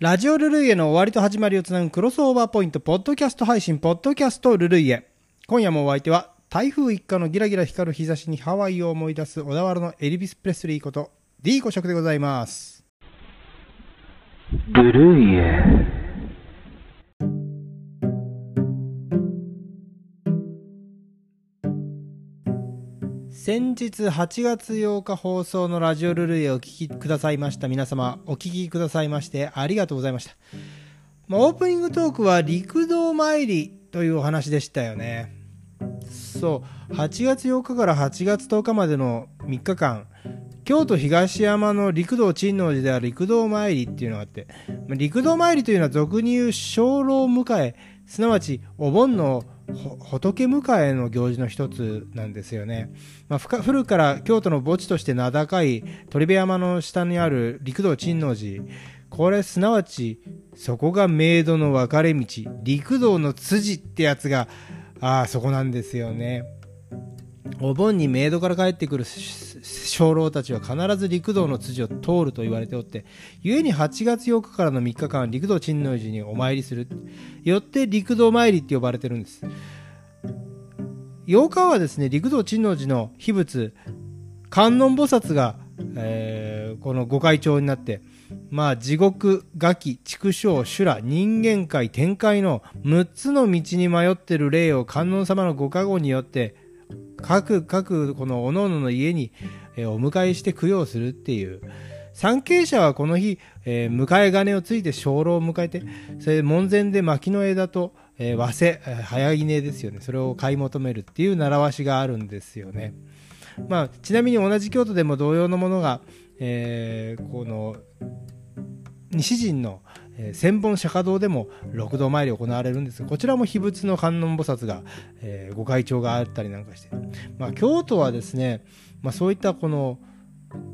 ラジオルルイエの終わりと始まりをつなぐクロスオーバーポイント、ポッドキャスト配信、ポッドキャストルルイエ。今夜もお相手は、台風一過のギラギラ光る日差しにハワイを思い出す小田原のエリビス・プレスリーこと、D 五色でございます。ルルイエ。先日8月8日放送のラジオルルイをお聴きくださいました。皆様お聴きくださいましてありがとうございました、まあ、オープニングトークは陸道参りというお話でしたよね。そう。8月8日から8月10日までの3日間京都東山の陸道珍王寺である陸道参りっていうのがあって、まあ、陸道参りというのは俗に言う鐘楼迎えすなわちお盆の仏迎えの行事の一つなんですよね、まあ、古くから京都の墓地として名高い鳥部山の下にある陸道珍王寺。これすなわちそこが冥土の分かれ道。陸道の辻ってやつがあそこなんですよね。お盆に冥土から帰ってくる鐘楼たちは必ず陸道の辻を通ると言われておって故に8月8日からの3日間陸道珍王寺にお参りする。よって陸道参りって呼ばれてるんです。8日はですね陸道珍王寺の秘仏観音菩薩が、えー、この御開帳になってまあ地獄、餓鬼、畜生、修羅、人間界、天界の6つの道に迷ってる霊を観音様のご加護によって各各この各々の家に、えー、お迎えして供養するっていう。参詣者はこの日、えー、迎え金をついて鐘楼を迎えてそれ門前で薪の枝と、えー、和製、早稲ですよね。それを買い求めるっていう習わしがあるんですよね、まあ、ちなみに同じ京都でも同様のものが、えー、この西陣のえ、千本釈迦堂でも六道参り行われるんです。がこちらも秘仏の観音菩薩が、えー、ご会長があったりなんかして、まあ、京都はですね、まあ、そういったこの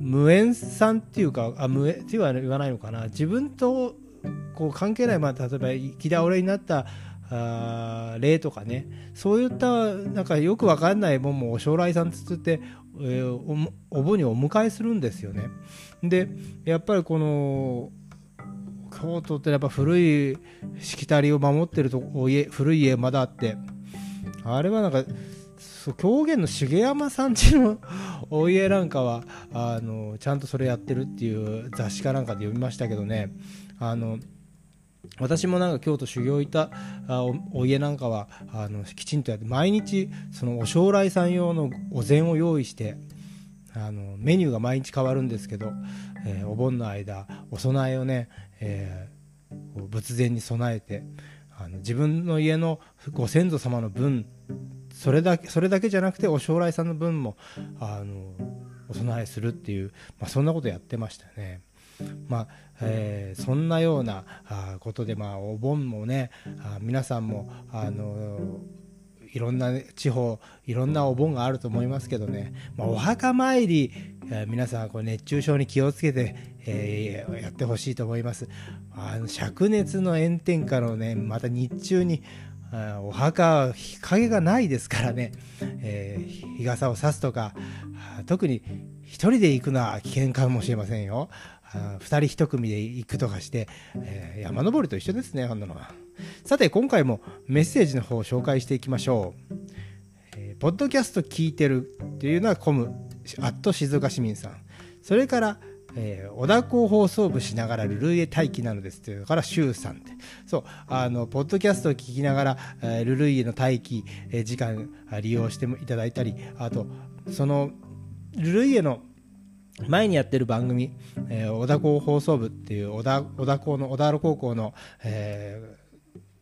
無縁さんっていうかあ無縁っては言わないのかな。自分とこう関係ない、まあ、例えば生き倒れになったあ霊とかね。そういったなんかよくわかんないもんもお将来さんつって、えー、おお盆にお迎えするんですよね。でやっぱりこの京都ってやっぱ古いしきたりを守ってると家古い家まだあって。あれはなんか狂言の重山さんちのお家なんかはあのちゃんとそれやってるっていう雑誌かなんかで読みましたけどね。あの私もなんか京都修行いたお家なんかはあのきちんとやって毎日そのお将来さん用のお膳を用意してあのメニューが毎日変わるんですけど、えー、お盆の間お供えをね、えー、仏前に備えてあの自分の家のご先祖様の分それだけそれだけじゃなくてお将来さんの分もあのお供えするっていう、まあ、そんなことやってましたね。まあえー、そんなようなあことで、まあ、お盆もねあ皆さんもあのいろんな地方いろんなお盆があると思いますけどね、まあ、お墓参り、えー、皆さんこう熱中症に気をつけて、えー、やってほしいと思います。あの灼熱の炎天下のねまた日中にお墓日陰がないですからね、えー、日傘を差すとか特に1人で行くのは危険かもしれませんよ2人1組で行くとかして、えー、山登りと一緒ですね、ほんなのは。さて、今回もメッセージの方を紹介していきましょう。えー、ポッドキャスト聞いてるっていうのはコム、アット静岡市民さん。それから、えー、小田港放送部しながらルルイエ待機なのですっていうから、シュウさんって。そう、あの、ポッドキャストを聞きながら、えー、ルルイエの待機、えー、時間利用していただいたり、あと、その、ルルイエの前にやってる番組、えー、小田高放送部っていう小田小田高の小田原高校の、えー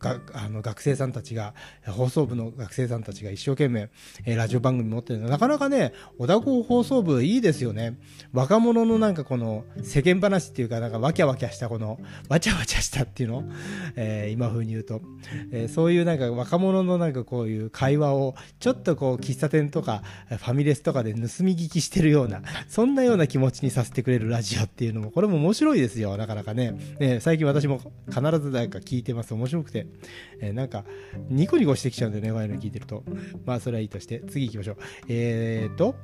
があの学生さんたちが放送部の学生さんたちが一生懸命、えー、ラジオ番組持ってるの。なかなかね小田高放送部いいですよね。若者のなんかこの世間話っていうかなんかわきゃわきゃしたこのわちゃわちゃしたっていうの、えー、今風に言うと、えー、そういうなんか若者のなんかこういう会話をちょっとこう喫茶店とかファミレスとかで盗み聞きしてるようなそんなような気持ちにさせてくれるラジオっていうのもこれも面白いですよなかなかねね最近私も必ずなんか聞いてます面白くてえー、なんか、ニコニコしてきちゃうんだよね、ワイの聞いてると。まあ、それはいいとして、次行きましょう。えーと、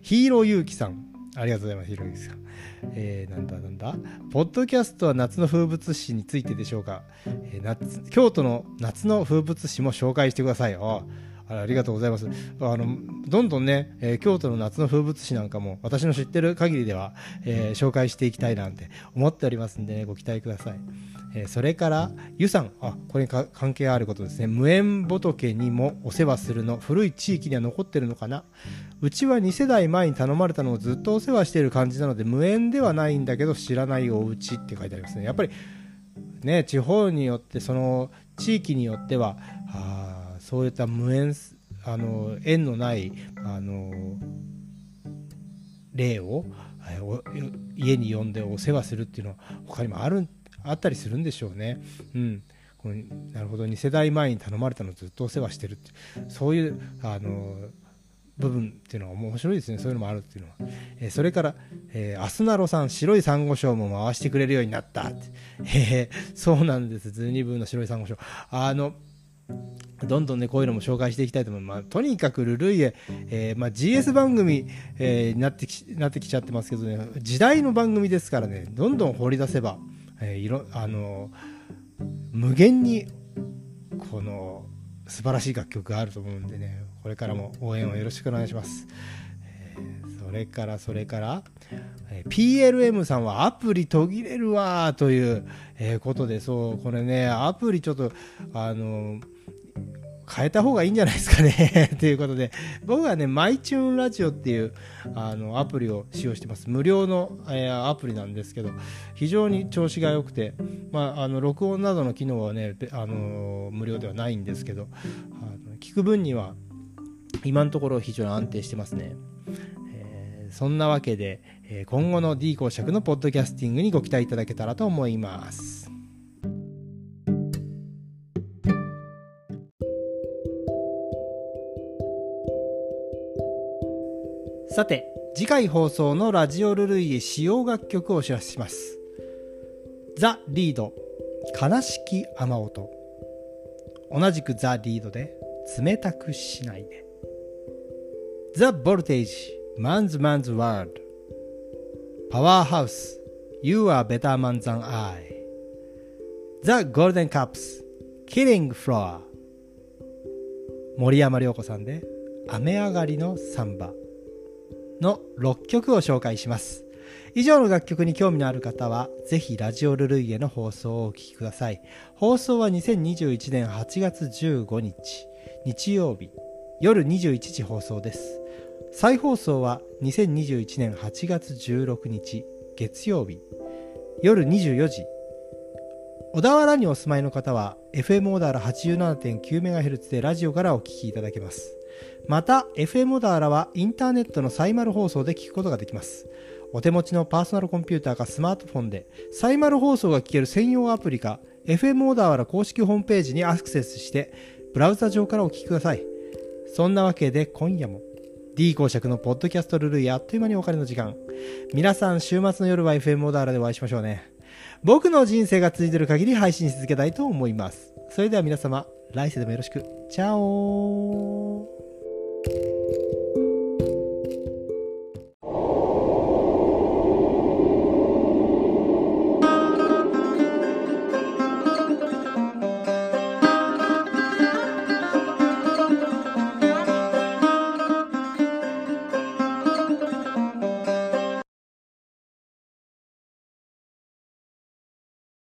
ヒーローゆうきさん。ありがとうございます、ひろゆきさん。えー、なんだなんだ？ポッドキャストは夏の風物詩についてでしょうか？えー、夏京都の夏の風物詩も紹介してください。ありがとうございます。あの、どんどんね、えー、京都の夏の風物詩なんかも私の知ってる限りでは、えー、紹介していきたいなんて思っておりますんで、ね、ご期待ください。えー、それから、湯さん、あ、これに関係あることですね。無縁仏にもお世話するの、古い地域には残ってるのかな。うちは2世代前に頼まれたのをずっとお世話している感じなので、無縁ではないんだけど、知らないお家って書いてありますね。やっぱり、ね、地方によって、その地域によっては、あそういった無縁あの縁のないあの霊を家に呼んでお世話するっていうのは他にもあるあったりするんでしょうね。うん。このなるほど。2世代前に頼まれたのをずっとお世話してるってそういうあの部分っていうのは面白いですね。そういうのもあるっていうのは、え、それから、えー、アスナロさん白いサンゴ礁も回してくれるようになったって、えー、そうなんです。図二分の白いサンゴ礁。あのどんどんね、こういうのも紹介していきたいと思います。まあ、とにかくルルイエ、えー、まあ、GS 番組、えー、になってきなってきちゃってますけどね、時代の番組ですからね、どんどん掘り出せば、えー、いろあの無限にこの素晴らしい楽曲があると思うんでね、これからも応援をよろしくお願いします。えー、それから、それから、え PLM さんはアプリ途切れるわという、えことで、そう、これね、アプリちょっと、あの変えた方がいいんじゃないですかね ということで、僕はね、マイチューンラジオっていうあのアプリを使用してます。無料の、えー、アプリなんですけど、非常に調子が良くて、まあ、あの録音などの機能はね、あの無料ではないんですけど、あの聞く分には今のところ非常に安定してますね。えー、そんなわけで、え今後の D 公爵のポッドキャスティングにご期待いただけたらと思います。さて、次回放送のラジオルルイエ使用楽曲をお知らせします。ザ・リード、悲しき雨音。同じくザ・リードで、冷たくしないで。ザ・ボルテージ、マンズ・マンズ・ワールド。パワーハウス、You are better man than I。ザ・ゴールデンカップス、Killing Floor。森山良子さんで、雨上がりのサンバ。の6曲を紹介します。以上の楽曲に興味のある方は、ぜひラジオルルイエの放送をお聴きください。放送は2021年8月15日、日曜日、夜21時放送です。再放送は2021年8月16日、月曜日、夜24時。小田原にお住まいの方は、FM 小田原 87.9MHz でラジオからお聴きいただけます。また FM ダーラはインターネットのサイマル放送で聞くことができます。お手持ちのパーソナルコンピューターかスマートフォンでサイマル放送が聞ける専用アプリか FM オダー公式ホームページにアクセスしてブラウザ上からお聞きください。そんなわけで今夜も D 公爵のポッドキャストルールイあっという間にお金の時間。皆さん週末の夜は FM オダーでお会いしましょうね。僕の人生が続いている限り配信し続けたいと思います。それでは皆様来世でもよろしく。チャオ